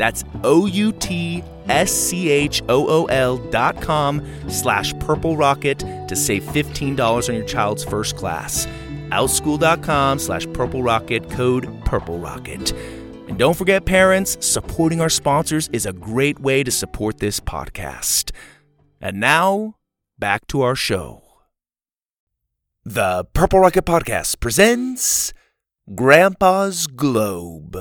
That's O-U-T-S-C-H-O-O-L dot com slash purple rocket to save $15 on your child's first class. Outschool.com slash purple rocket, code purple rocket. And don't forget, parents, supporting our sponsors is a great way to support this podcast. And now, back to our show. The Purple Rocket Podcast presents Grandpa's Globe.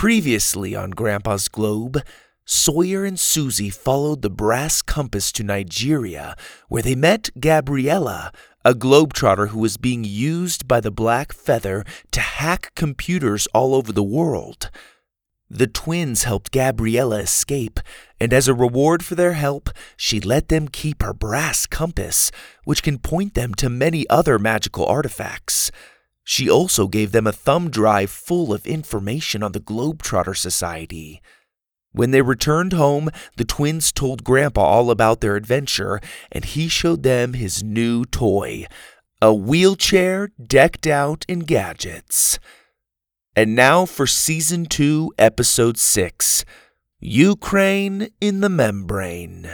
Previously on Grandpa's Globe, Sawyer and Susie followed the brass compass to Nigeria, where they met Gabriella, a globetrotter who was being used by the Black Feather to hack computers all over the world. The twins helped Gabriella escape, and as a reward for their help, she let them keep her brass compass, which can point them to many other magical artifacts. She also gave them a thumb drive full of information on the Globetrotter Society. When they returned home, the twins told Grandpa all about their adventure, and he showed them his new toy a wheelchair decked out in gadgets. And now for Season 2, Episode 6 Ukraine in the Membrane.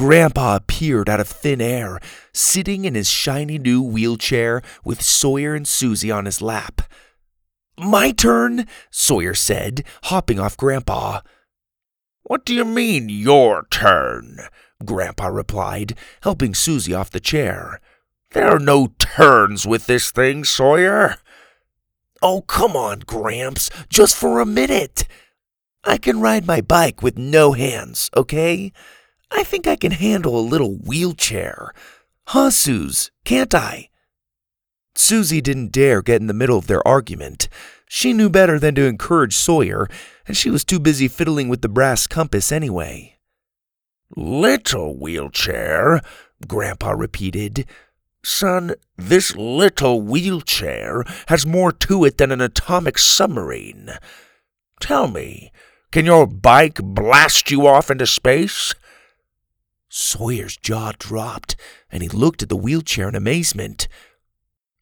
Grandpa appeared out of thin air, sitting in his shiny new wheelchair with Sawyer and Susie on his lap. My turn, Sawyer said, hopping off Grandpa. What do you mean, your turn? Grandpa replied, helping Susie off the chair. There are no turns with this thing, Sawyer. Oh, come on, Gramps, just for a minute. I can ride my bike with no hands, okay? I think I can handle a little wheelchair. Huh, Suze, can't I? Susie didn't dare get in the middle of their argument. she knew better than to encourage Sawyer, and she was too busy fiddling with the brass compass anyway. Little wheelchair, Grandpa repeated. Son, this little wheelchair has more to it than an atomic submarine. Tell me, can your bike blast you off into space? Sawyer's jaw dropped, and he looked at the wheelchair in amazement.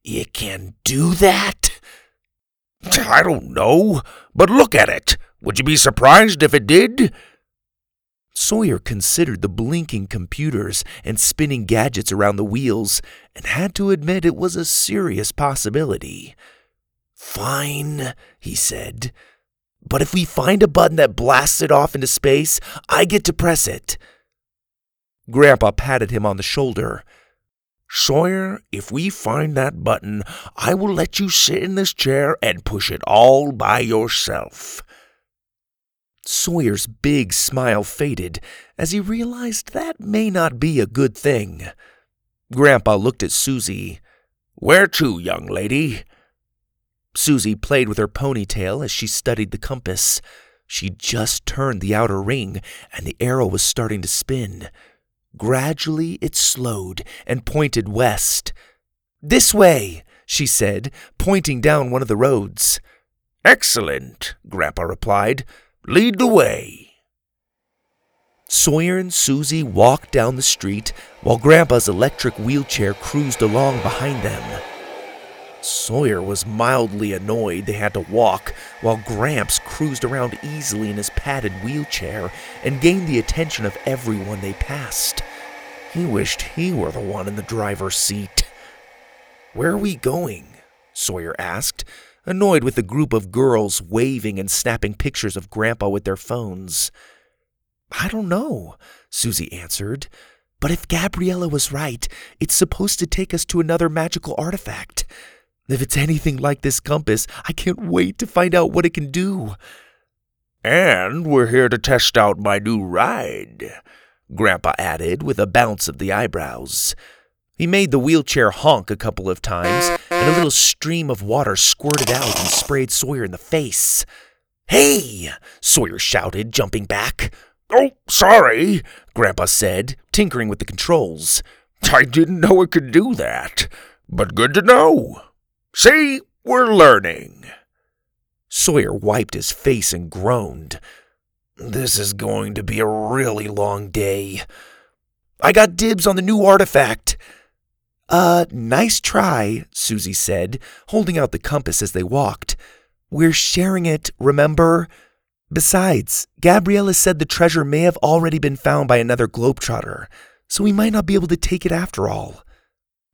You can do that? I don't know, but look at it. Would you be surprised if it did? Sawyer considered the blinking computers and spinning gadgets around the wheels and had to admit it was a serious possibility. Fine, he said. But if we find a button that blasts it off into space, I get to press it. Grandpa patted him on the shoulder. Sawyer, if we find that button, I will let you sit in this chair and push it all by yourself. Sawyer's big smile faded as he realized that may not be a good thing. Grandpa looked at Susie. Where to, young lady? Susie played with her ponytail as she studied the compass. She'd just turned the outer ring, and the arrow was starting to spin. Gradually, it slowed and pointed west. This way, she said, pointing down one of the roads. Excellent, Grandpa replied. Lead the way. Sawyer and Susie walked down the street while Grandpa's electric wheelchair cruised along behind them. Sawyer was mildly annoyed they had to walk while Gramps cruised around easily in his padded wheelchair and gained the attention of everyone they passed. He wished he were the one in the driver's seat. Where are we going? Sawyer asked, annoyed with the group of girls waving and snapping pictures of Grandpa with their phones. I don't know, Susie answered. But if Gabriella was right, it's supposed to take us to another magical artifact. If it's anything like this compass, I can't wait to find out what it can do. And we're here to test out my new ride, Grandpa added with a bounce of the eyebrows. He made the wheelchair honk a couple of times, and a little stream of water squirted out and sprayed Sawyer in the face. Hey! Sawyer shouted, jumping back. Oh, sorry, Grandpa said, tinkering with the controls. I didn't know it could do that, but good to know. See, we're learning. Sawyer wiped his face and groaned. This is going to be a really long day. I got dibs on the new artifact. Uh, nice try, Susie said, holding out the compass as they walked. We're sharing it, remember? Besides, Gabriella said the treasure may have already been found by another globetrotter, so we might not be able to take it after all.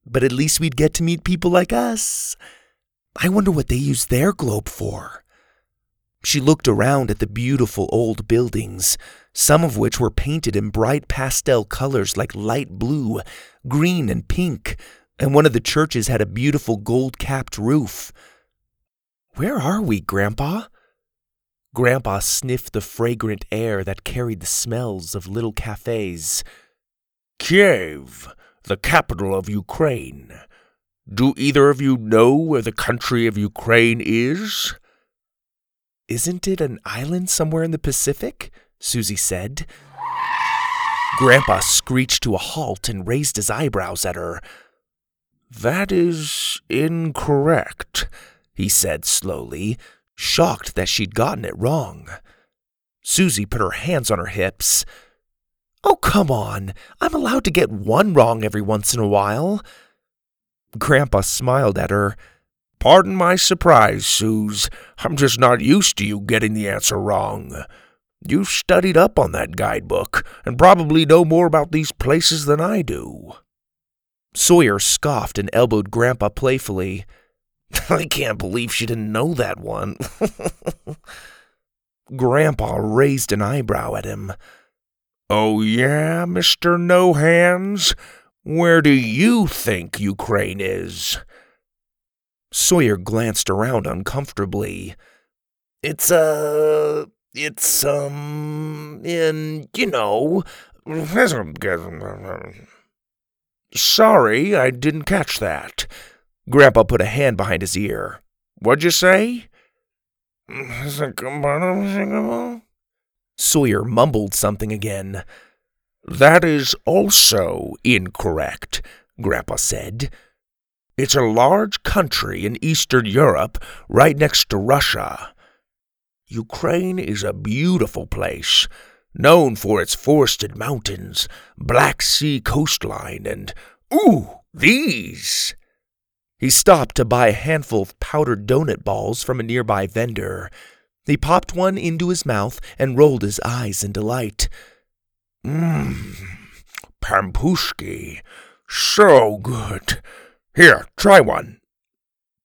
But at least we'd get to meet people like us. I wonder what they use their globe for. She looked around at the beautiful old buildings, some of which were painted in bright pastel colors like light blue, green, and pink, and one of the churches had a beautiful gold capped roof. Where are we, Grandpa? Grandpa sniffed the fragrant air that carried the smells of little cafes. Kiev, the capital of Ukraine. Do either of you know where the country of Ukraine is? Isn't it an island somewhere in the Pacific? Susie said. Grandpa screeched to a halt and raised his eyebrows at her. That is incorrect, he said slowly, shocked that she'd gotten it wrong. Susie put her hands on her hips. Oh, come on. I'm allowed to get one wrong every once in a while. Grandpa smiled at her. Pardon my surprise, Suze. I'm just not used to you getting the answer wrong. You've studied up on that guidebook and probably know more about these places than I do. Sawyer scoffed and elbowed Grandpa playfully. I can't believe she didn't know that one. Grandpa raised an eyebrow at him. Oh, yeah, Mr. No Hands? Where do you think Ukraine is? Sawyer glanced around uncomfortably. It's, uh, it's, um, in, you know. Sorry, I didn't catch that. Grandpa put a hand behind his ear. What'd you say? Sawyer mumbled something again. That is also incorrect, Grandpa said. It's a large country in Eastern Europe, right next to Russia. Ukraine is a beautiful place, known for its forested mountains, Black Sea coastline, and, ooh, these! He stopped to buy a handful of powdered donut balls from a nearby vendor. He popped one into his mouth and rolled his eyes in delight. Mmm, pampushki, so good. Here, try one.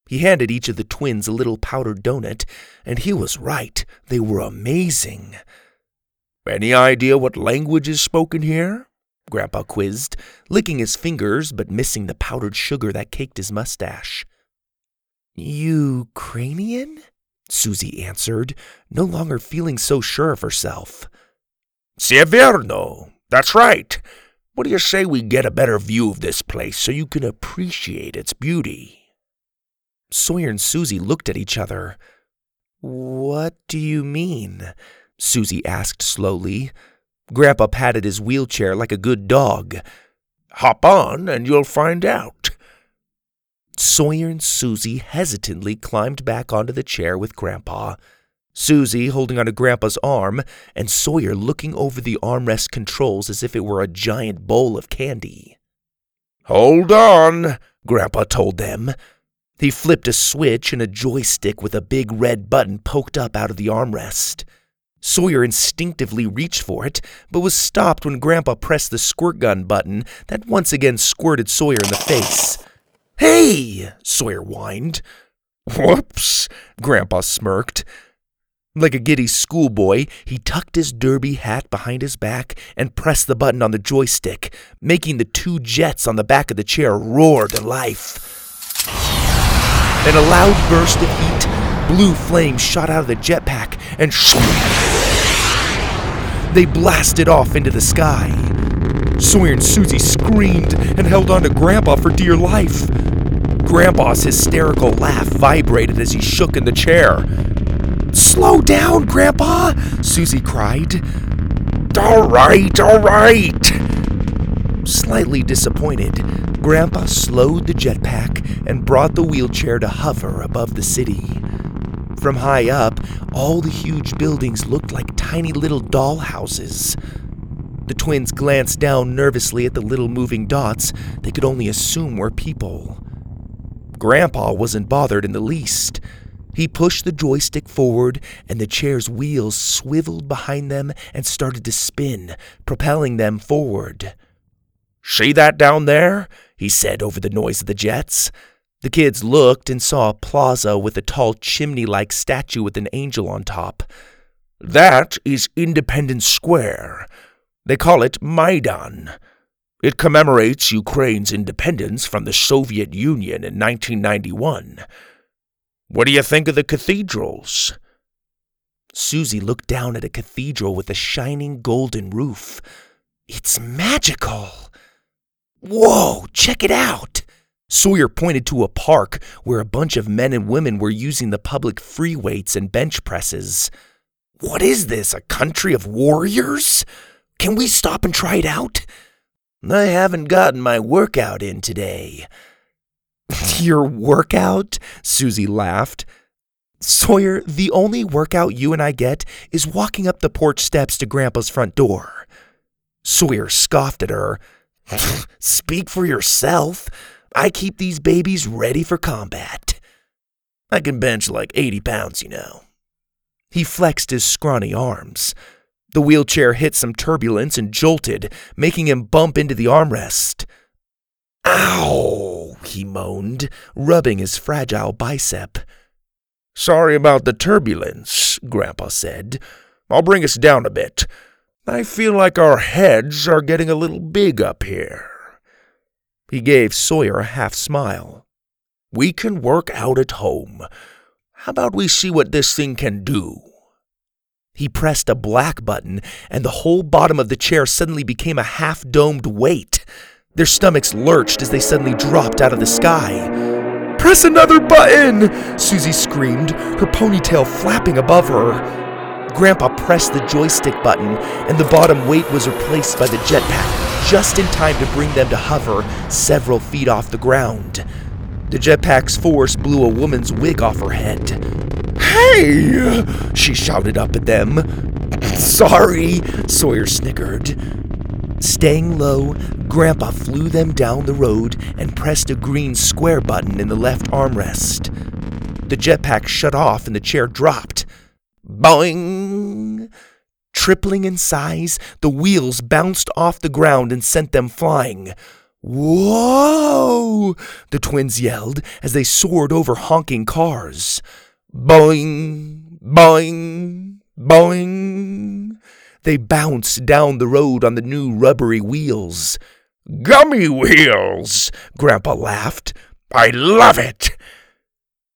He handed each of the twins a little powdered donut, and he was right. They were amazing. Any idea what language is spoken here? Grandpa quizzed, licking his fingers but missing the powdered sugar that caked his mustache. Ukrainian? Susie answered, no longer feeling so sure of herself. Severno, that's right. What do you say we get a better view of this place so you can appreciate its beauty? Sawyer and Susie looked at each other. What do you mean? Susie asked slowly. Grandpa patted his wheelchair like a good dog. Hop on and you'll find out. Sawyer and Susie hesitantly climbed back onto the chair with Grandpa. Susie holding onto Grandpa's arm, and Sawyer looking over the armrest controls as if it were a giant bowl of candy. Hold on, Grandpa told them. He flipped a switch and a joystick with a big red button poked up out of the armrest. Sawyer instinctively reached for it, but was stopped when Grandpa pressed the squirt gun button that once again squirted Sawyer in the face. Hey! Sawyer whined. Whoops! Grandpa smirked. Like a giddy schoolboy, he tucked his derby hat behind his back and pressed the button on the joystick, making the two jets on the back of the chair roar to life. In a loud burst of heat, blue flames shot out of the jetpack and they blasted off into the sky. Sawyer and Susie screamed and held on to Grandpa for dear life. Grandpa's hysterical laugh vibrated as he shook in the chair. Slow down, Grandpa! Susie cried. All right, all right. Slightly disappointed, Grandpa slowed the jetpack and brought the wheelchair to hover above the city. From high up, all the huge buildings looked like tiny little doll houses. The twins glanced down nervously at the little moving dots they could only assume were people. Grandpa wasn't bothered in the least. He pushed the joystick forward, and the chair's wheels swiveled behind them and started to spin, propelling them forward. See that down there? he said over the noise of the jets. The kids looked and saw a plaza with a tall chimney like statue with an angel on top. That is Independence Square. They call it Maidan. It commemorates Ukraine's independence from the Soviet Union in 1991. What do you think of the cathedrals? Susie looked down at a cathedral with a shining golden roof. It's magical. Whoa, check it out. Sawyer pointed to a park where a bunch of men and women were using the public free weights and bench presses. What is this, a country of warriors? Can we stop and try it out? I haven't gotten my workout in today. Your workout? Susie laughed. Sawyer, the only workout you and I get is walking up the porch steps to Grandpa's front door. Sawyer scoffed at her. Speak for yourself. I keep these babies ready for combat. I can bench like 80 pounds, you know. He flexed his scrawny arms. The wheelchair hit some turbulence and jolted, making him bump into the armrest. Ow! he moaned, rubbing his fragile bicep. Sorry about the turbulence, Grandpa said. I'll bring us down a bit. I feel like our heads are getting a little big up here. He gave Sawyer a half smile. We can work out at home. How about we see what this thing can do? He pressed a black button, and the whole bottom of the chair suddenly became a half domed weight. Their stomachs lurched as they suddenly dropped out of the sky. Press another button! Susie screamed, her ponytail flapping above her. Grandpa pressed the joystick button, and the bottom weight was replaced by the jetpack just in time to bring them to hover several feet off the ground. The jetpack's force blew a woman's wig off her head. Hey! She shouted up at them. Sorry, Sawyer snickered. Staying low, Grandpa flew them down the road and pressed a green square button in the left armrest. The jetpack shut off and the chair dropped. Boing! Tripling in size, the wheels bounced off the ground and sent them flying. Whoa! The twins yelled as they soared over honking cars. Boing! Boing! Boing! They bounced down the road on the new rubbery wheels. Gummy wheels! Grandpa laughed. I love it!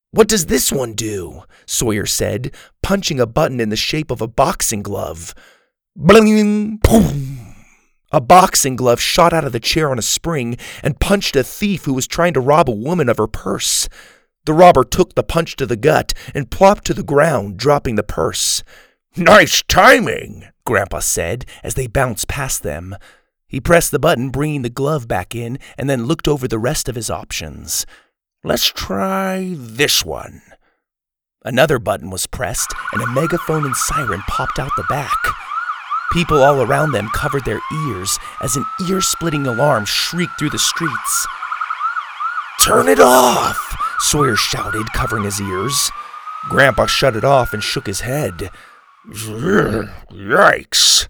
What does this one do? Sawyer said, punching a button in the shape of a boxing glove. Bling! Boom! A boxing glove shot out of the chair on a spring and punched a thief who was trying to rob a woman of her purse. The robber took the punch to the gut and plopped to the ground, dropping the purse. Nice timing, Grandpa said as they bounced past them. He pressed the button, bringing the glove back in, and then looked over the rest of his options. Let's try this one. Another button was pressed, and a megaphone and siren popped out the back. People all around them covered their ears as an ear splitting alarm shrieked through the streets. Turn it off! Sawyer shouted, covering his ears. Grandpa shut it off and shook his head. Yikes.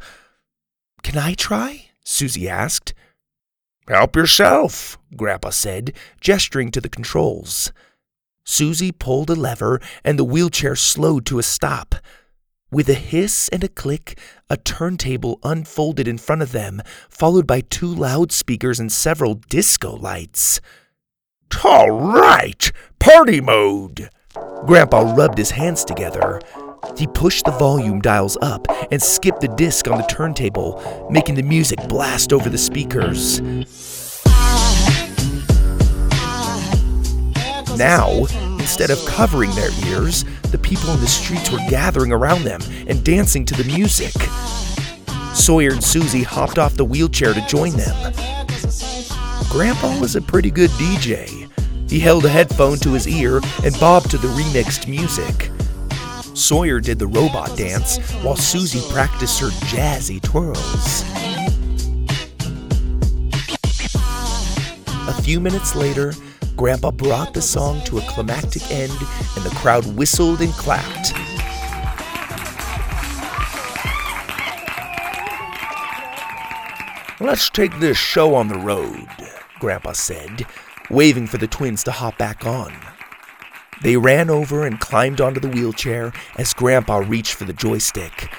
Can I try? Susie asked. Help yourself, Grandpa said, gesturing to the controls. Susie pulled a lever and the wheelchair slowed to a stop. With a hiss and a click, a turntable unfolded in front of them, followed by two loudspeakers and several disco lights. All right, party mode! Grandpa rubbed his hands together. He pushed the volume dials up and skipped the disc on the turntable, making the music blast over the speakers. Now, instead of covering their ears, the people in the streets were gathering around them and dancing to the music. Sawyer and Susie hopped off the wheelchair to join them. Grandpa was a pretty good DJ. He held a headphone to his ear and bobbed to the remixed music. Sawyer did the robot dance while Susie practiced her jazzy twirls. A few minutes later, Grandpa brought the song to a climactic end and the crowd whistled and clapped. Let's take this show on the road, Grandpa said, waving for the twins to hop back on. They ran over and climbed onto the wheelchair as Grandpa reached for the joystick.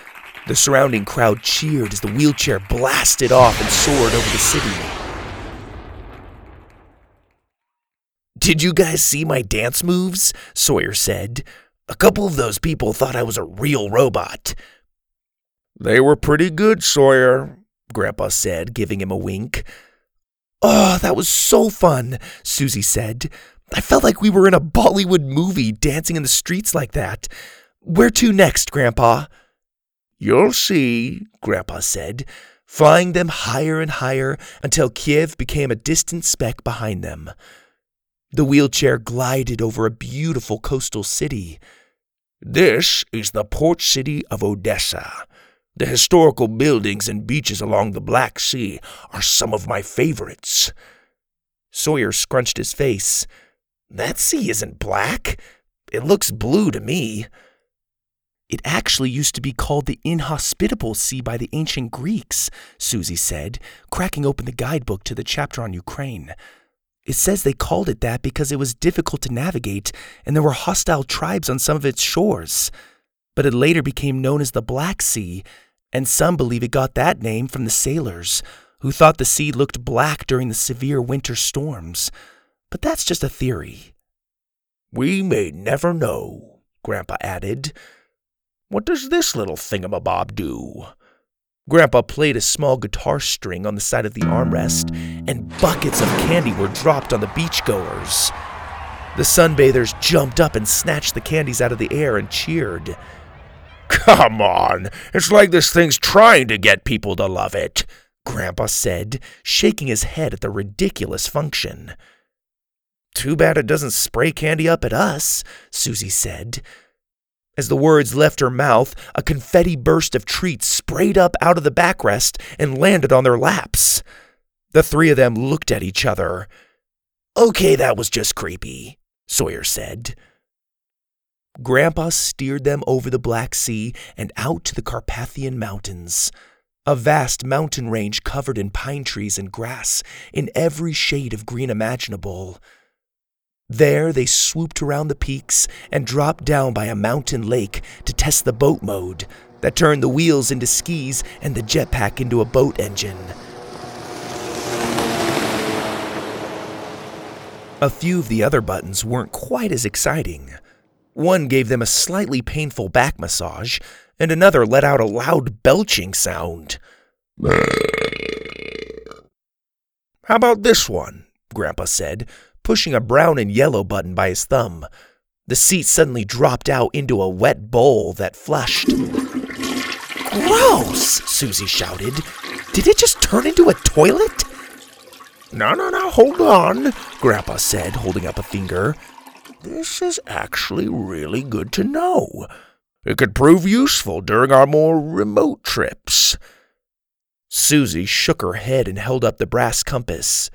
The surrounding crowd cheered as the wheelchair blasted off and soared over the city. Did you guys see my dance moves? Sawyer said. A couple of those people thought I was a real robot. They were pretty good, Sawyer, Grandpa said, giving him a wink. Oh, that was so fun, Susie said. I felt like we were in a Bollywood movie dancing in the streets like that. Where to next, Grandpa? You'll see, Grandpa said, flying them higher and higher until Kiev became a distant speck behind them. The wheelchair glided over a beautiful coastal city. This is the port city of Odessa. The historical buildings and beaches along the Black Sea are some of my favorites. Sawyer scrunched his face. That sea isn't black. It looks blue to me. It actually used to be called the Inhospitable Sea by the ancient Greeks, Susie said, cracking open the guidebook to the chapter on Ukraine. It says they called it that because it was difficult to navigate and there were hostile tribes on some of its shores. But it later became known as the Black Sea, and some believe it got that name from the sailors, who thought the sea looked black during the severe winter storms. But that's just a theory. We may never know, Grandpa added. What does this little thingamabob do? Grandpa played a small guitar string on the side of the armrest, and buckets of candy were dropped on the beachgoers. The sunbathers jumped up and snatched the candies out of the air and cheered. Come on, it's like this thing's trying to get people to love it, Grandpa said, shaking his head at the ridiculous function. Too bad it doesn't spray candy up at us, Susie said. As the words left her mouth, a confetti burst of treats sprayed up out of the backrest and landed on their laps. The three of them looked at each other. Okay, that was just creepy, Sawyer said. Grandpa steered them over the Black Sea and out to the Carpathian Mountains, a vast mountain range covered in pine trees and grass in every shade of green imaginable. There they swooped around the peaks and dropped down by a mountain lake to test the boat mode that turned the wheels into skis and the jetpack into a boat engine. A few of the other buttons weren't quite as exciting. One gave them a slightly painful back massage, and another let out a loud belching sound. How about this one? Grandpa said, pushing a brown and yellow button by his thumb. The seat suddenly dropped out into a wet bowl that flushed. Gross! Susie shouted. Did it just turn into a toilet? No, no, no, hold on, Grandpa said, holding up a finger. This is actually really good to know. It could prove useful during our more remote trips. Susie shook her head and held up the brass compass.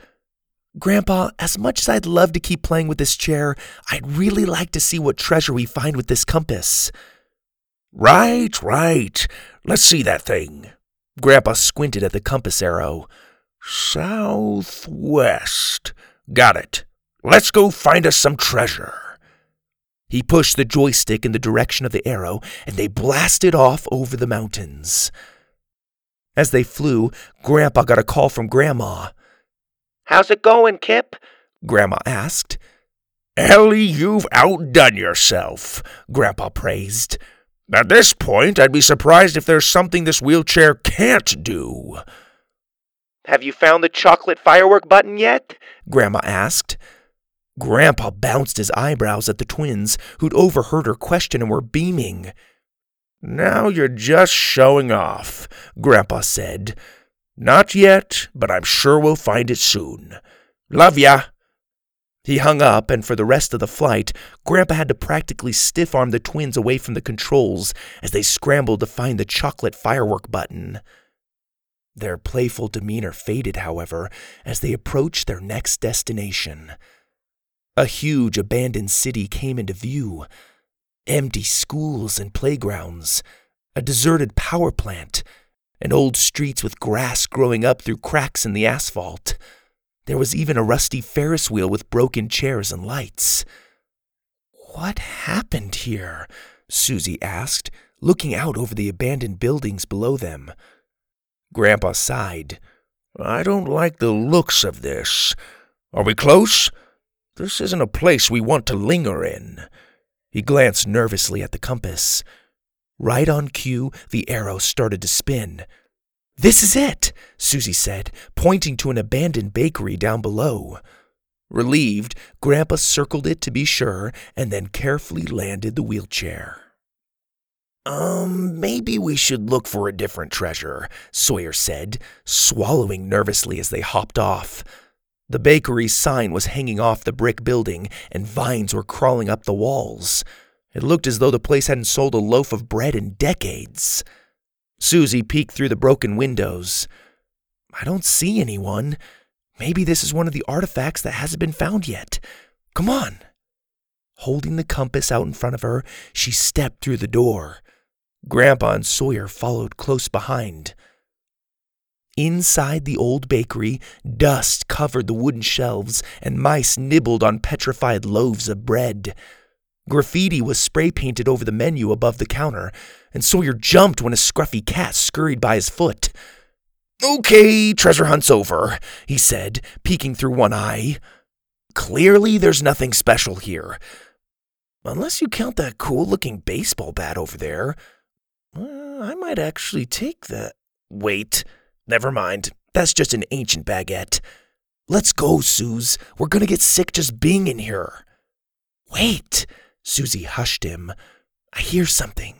Grandpa, as much as I'd love to keep playing with this chair, I'd really like to see what treasure we find with this compass. Right, right. Let's see that thing. Grandpa squinted at the compass arrow. Southwest. Got it. Let's go find us some treasure. He pushed the joystick in the direction of the arrow, and they blasted off over the mountains. As they flew, Grandpa got a call from Grandma. How's it going, Kip? Grandma asked. Ellie, you've outdone yourself, Grandpa praised. At this point, I'd be surprised if there's something this wheelchair can't do. Have you found the chocolate firework button yet? Grandma asked. Grandpa bounced his eyebrows at the twins, who'd overheard her question and were beaming. Now you're just showing off, Grandpa said. Not yet, but I'm sure we'll find it soon. Love ya. He hung up, and for the rest of the flight, Grandpa had to practically stiff arm the twins away from the controls as they scrambled to find the chocolate firework button. Their playful demeanor faded, however, as they approached their next destination. A huge abandoned city came into view. Empty schools and playgrounds, a deserted power plant, and old streets with grass growing up through cracks in the asphalt. There was even a rusty Ferris wheel with broken chairs and lights. What happened here? Susie asked, looking out over the abandoned buildings below them. Grandpa sighed. I don't like the looks of this. Are we close? This isn't a place we want to linger in. He glanced nervously at the compass. Right on cue, the arrow started to spin. This is it, Susie said, pointing to an abandoned bakery down below. Relieved, Grandpa circled it to be sure and then carefully landed the wheelchair. Um, maybe we should look for a different treasure, Sawyer said, swallowing nervously as they hopped off. The bakery's sign was hanging off the brick building, and vines were crawling up the walls. It looked as though the place hadn't sold a loaf of bread in decades. Susie peeked through the broken windows. I don't see anyone. Maybe this is one of the artifacts that hasn't been found yet. Come on. Holding the compass out in front of her, she stepped through the door. Grandpa and Sawyer followed close behind. Inside the old bakery, dust covered the wooden shelves, and mice nibbled on petrified loaves of bread. Graffiti was spray painted over the menu above the counter, and Sawyer jumped when a scruffy cat scurried by his foot. Okay, treasure hunt's over, he said, peeking through one eye. Clearly, there's nothing special here. Unless you count that cool looking baseball bat over there. Uh, I might actually take that. Wait, never mind. That's just an ancient baguette. Let's go, Suze. We're gonna get sick just being in here. Wait! Susie hushed him. I hear something.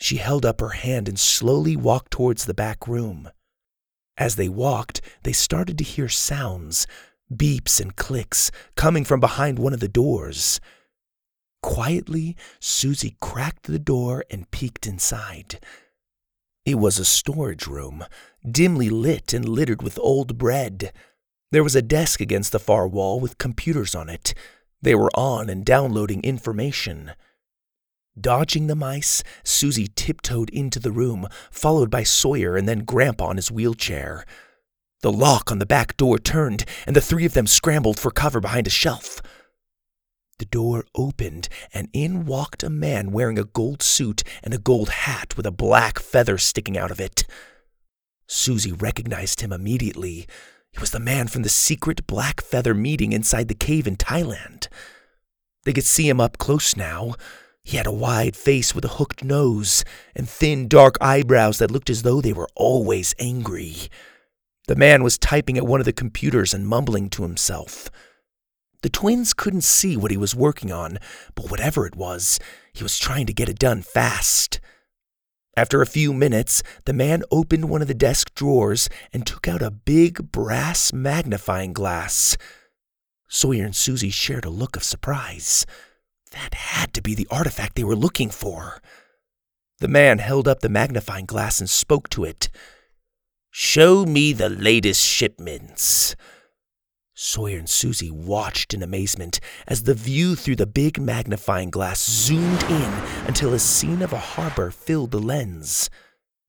She held up her hand and slowly walked towards the back room. As they walked, they started to hear sounds, beeps and clicks, coming from behind one of the doors. Quietly, Susie cracked the door and peeked inside. It was a storage room, dimly lit and littered with old bread. There was a desk against the far wall with computers on it. They were on and downloading information. Dodging the mice, Susie tiptoed into the room, followed by Sawyer and then Grandpa on his wheelchair. The lock on the back door turned, and the three of them scrambled for cover behind a shelf. The door opened, and in walked a man wearing a gold suit and a gold hat with a black feather sticking out of it. Susie recognized him immediately. He was the man from the secret black feather meeting inside the cave in Thailand. They could see him up close now. He had a wide face with a hooked nose and thin, dark eyebrows that looked as though they were always angry. The man was typing at one of the computers and mumbling to himself. The twins couldn't see what he was working on, but whatever it was, he was trying to get it done fast. After a few minutes, the man opened one of the desk drawers and took out a big brass magnifying glass. Sawyer and Susie shared a look of surprise. That had to be the artifact they were looking for. The man held up the magnifying glass and spoke to it. Show me the latest shipments. Sawyer and Susie watched in amazement as the view through the big magnifying glass zoomed in until a scene of a harbor filled the lens.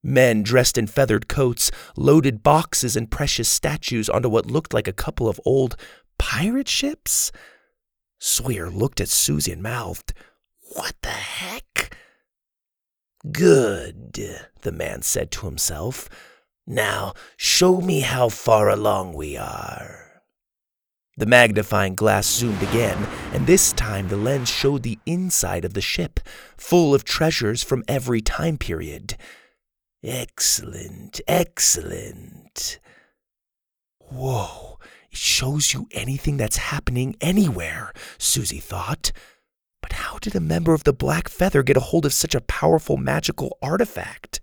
Men dressed in feathered coats loaded boxes and precious statues onto what looked like a couple of old pirate ships. Sawyer looked at Susie and mouthed, What the heck? Good, the man said to himself. Now show me how far along we are. The magnifying glass zoomed again, and this time the lens showed the inside of the ship, full of treasures from every time period. Excellent, excellent. Whoa, it shows you anything that's happening anywhere, Susie thought. But how did a member of the Black Feather get a hold of such a powerful magical artifact?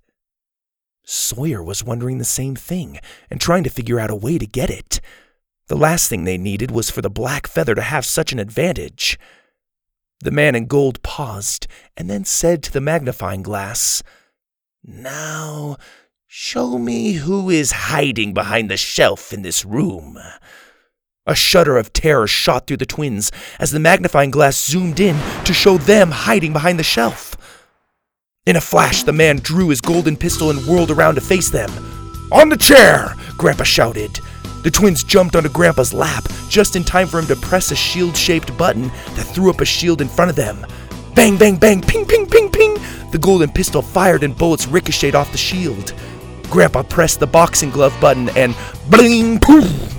Sawyer was wondering the same thing and trying to figure out a way to get it. The last thing they needed was for the black feather to have such an advantage. The man in gold paused and then said to the magnifying glass, Now, show me who is hiding behind the shelf in this room. A shudder of terror shot through the twins as the magnifying glass zoomed in to show them hiding behind the shelf. In a flash, the man drew his golden pistol and whirled around to face them. On the chair! Grandpa shouted. The twins jumped onto Grandpa's lap just in time for him to press a shield shaped button that threw up a shield in front of them. Bang, bang, bang, ping, ping, ping, ping! The golden pistol fired and bullets ricocheted off the shield. Grandpa pressed the boxing glove button and bling, poof!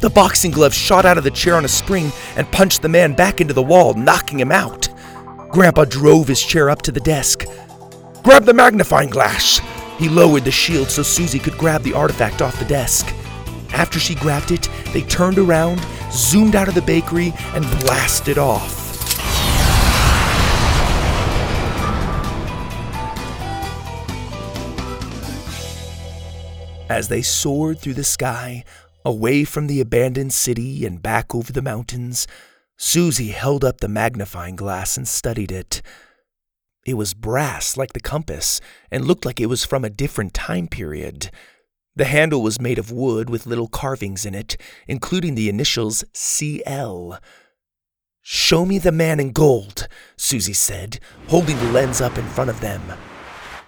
The boxing glove shot out of the chair on a spring and punched the man back into the wall, knocking him out. Grandpa drove his chair up to the desk. Grab the magnifying glass! He lowered the shield so Susie could grab the artifact off the desk. After she grabbed it, they turned around, zoomed out of the bakery, and blasted off. As they soared through the sky, away from the abandoned city and back over the mountains, Susie held up the magnifying glass and studied it. It was brass like the compass and looked like it was from a different time period. The handle was made of wood with little carvings in it, including the initials CL. Show me the man in gold, Susie said, holding the lens up in front of them.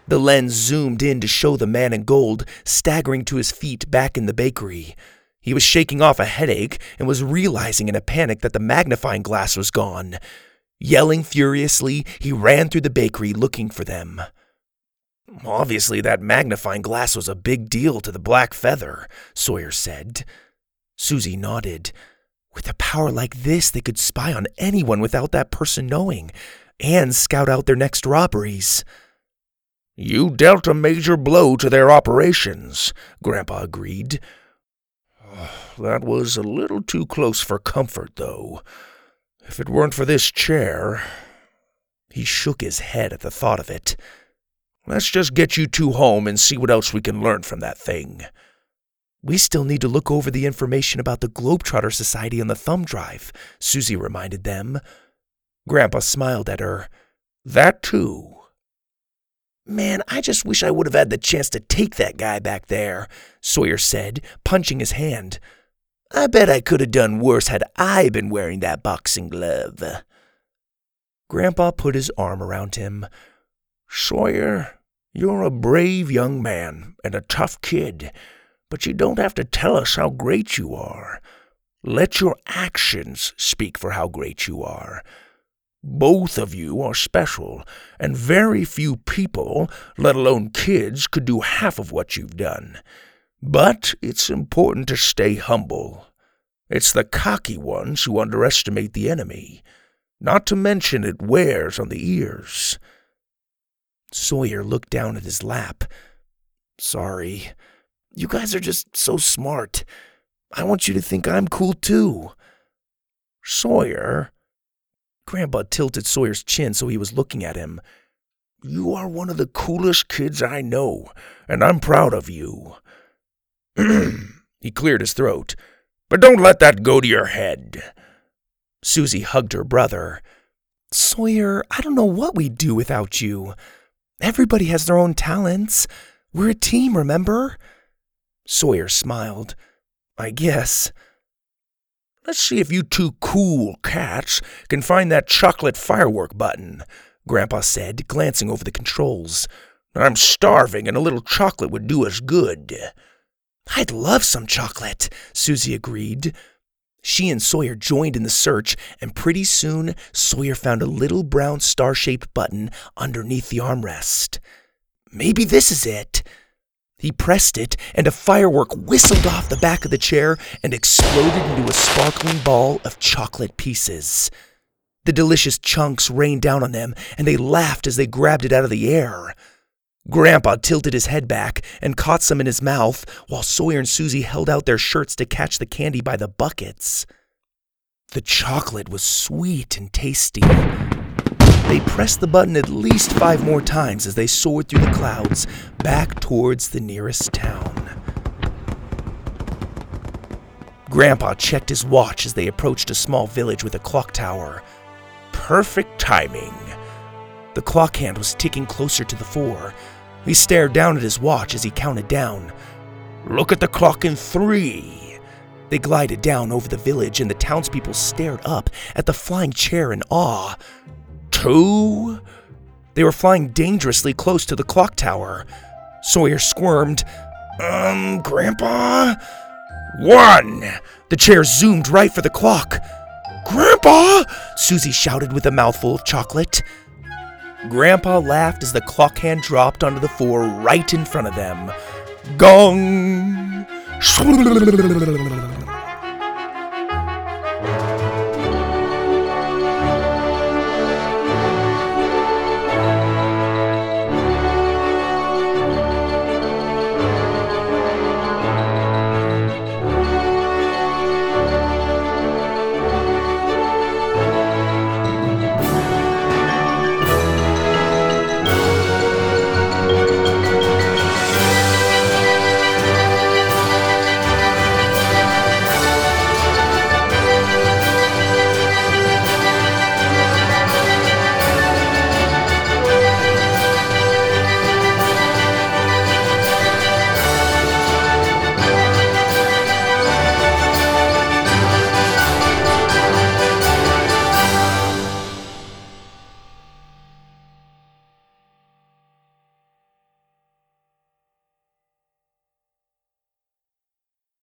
The lens zoomed in to show the man in gold staggering to his feet back in the bakery. He was shaking off a headache and was realizing in a panic that the magnifying glass was gone. Yelling furiously, he ran through the bakery looking for them. Obviously, that magnifying glass was a big deal to the Black Feather, Sawyer said. Susie nodded. With a power like this, they could spy on anyone without that person knowing, and scout out their next robberies. You dealt a major blow to their operations, Grandpa agreed. That was a little too close for comfort, though. If it weren't for this chair. He shook his head at the thought of it. Let's just get you two home and see what else we can learn from that thing. We still need to look over the information about the Globetrotter Society on the thumb drive, Susie reminded them. Grandpa smiled at her. That too. Man, I just wish I would have had the chance to take that guy back there, Sawyer said, punching his hand. I bet I could have done worse had I been wearing that boxing glove. Grandpa put his arm around him. Sawyer, you're a brave young man and a tough kid, but you don't have to tell us how great you are. Let your actions speak for how great you are. Both of you are special, and very few people, let alone kids, could do half of what you've done. But it's important to stay humble. It's the cocky ones who underestimate the enemy. Not to mention it wears on the ears. Sawyer looked down at his lap. Sorry. You guys are just so smart. I want you to think I'm cool too. Sawyer, Grandpa tilted Sawyer's chin so he was looking at him. You are one of the coolest kids I know, and I'm proud of you. he cleared his throat. But don't let that go to your head. Susie hugged her brother. Sawyer, I don't know what we'd do without you. Everybody has their own talents. We're a team, remember? Sawyer smiled. I guess. Let's see if you two cool cats can find that chocolate firework button, Grandpa said, glancing over the controls. I'm starving, and a little chocolate would do us good. I'd love some chocolate, Susie agreed. She and Sawyer joined in the search, and pretty soon Sawyer found a little brown star shaped button underneath the armrest. Maybe this is it. He pressed it, and a firework whistled off the back of the chair and exploded into a sparkling ball of chocolate pieces. The delicious chunks rained down on them, and they laughed as they grabbed it out of the air. Grandpa tilted his head back and caught some in his mouth, while Sawyer and Susie held out their shirts to catch the candy by the buckets. The chocolate was sweet and tasty. They pressed the button at least five more times as they soared through the clouds back towards the nearest town. Grandpa checked his watch as they approached a small village with a clock tower. Perfect timing. The clock hand was ticking closer to the four. He stared down at his watch as he counted down. Look at the clock in three. They glided down over the village, and the townspeople stared up at the flying chair in awe two. They were flying dangerously close to the clock tower. Sawyer squirmed. Um, Grandpa? One! The chair zoomed right for the clock. Grandpa! Susie shouted with a mouthful of chocolate. Grandpa laughed as the clock hand dropped onto the floor right in front of them. Gong!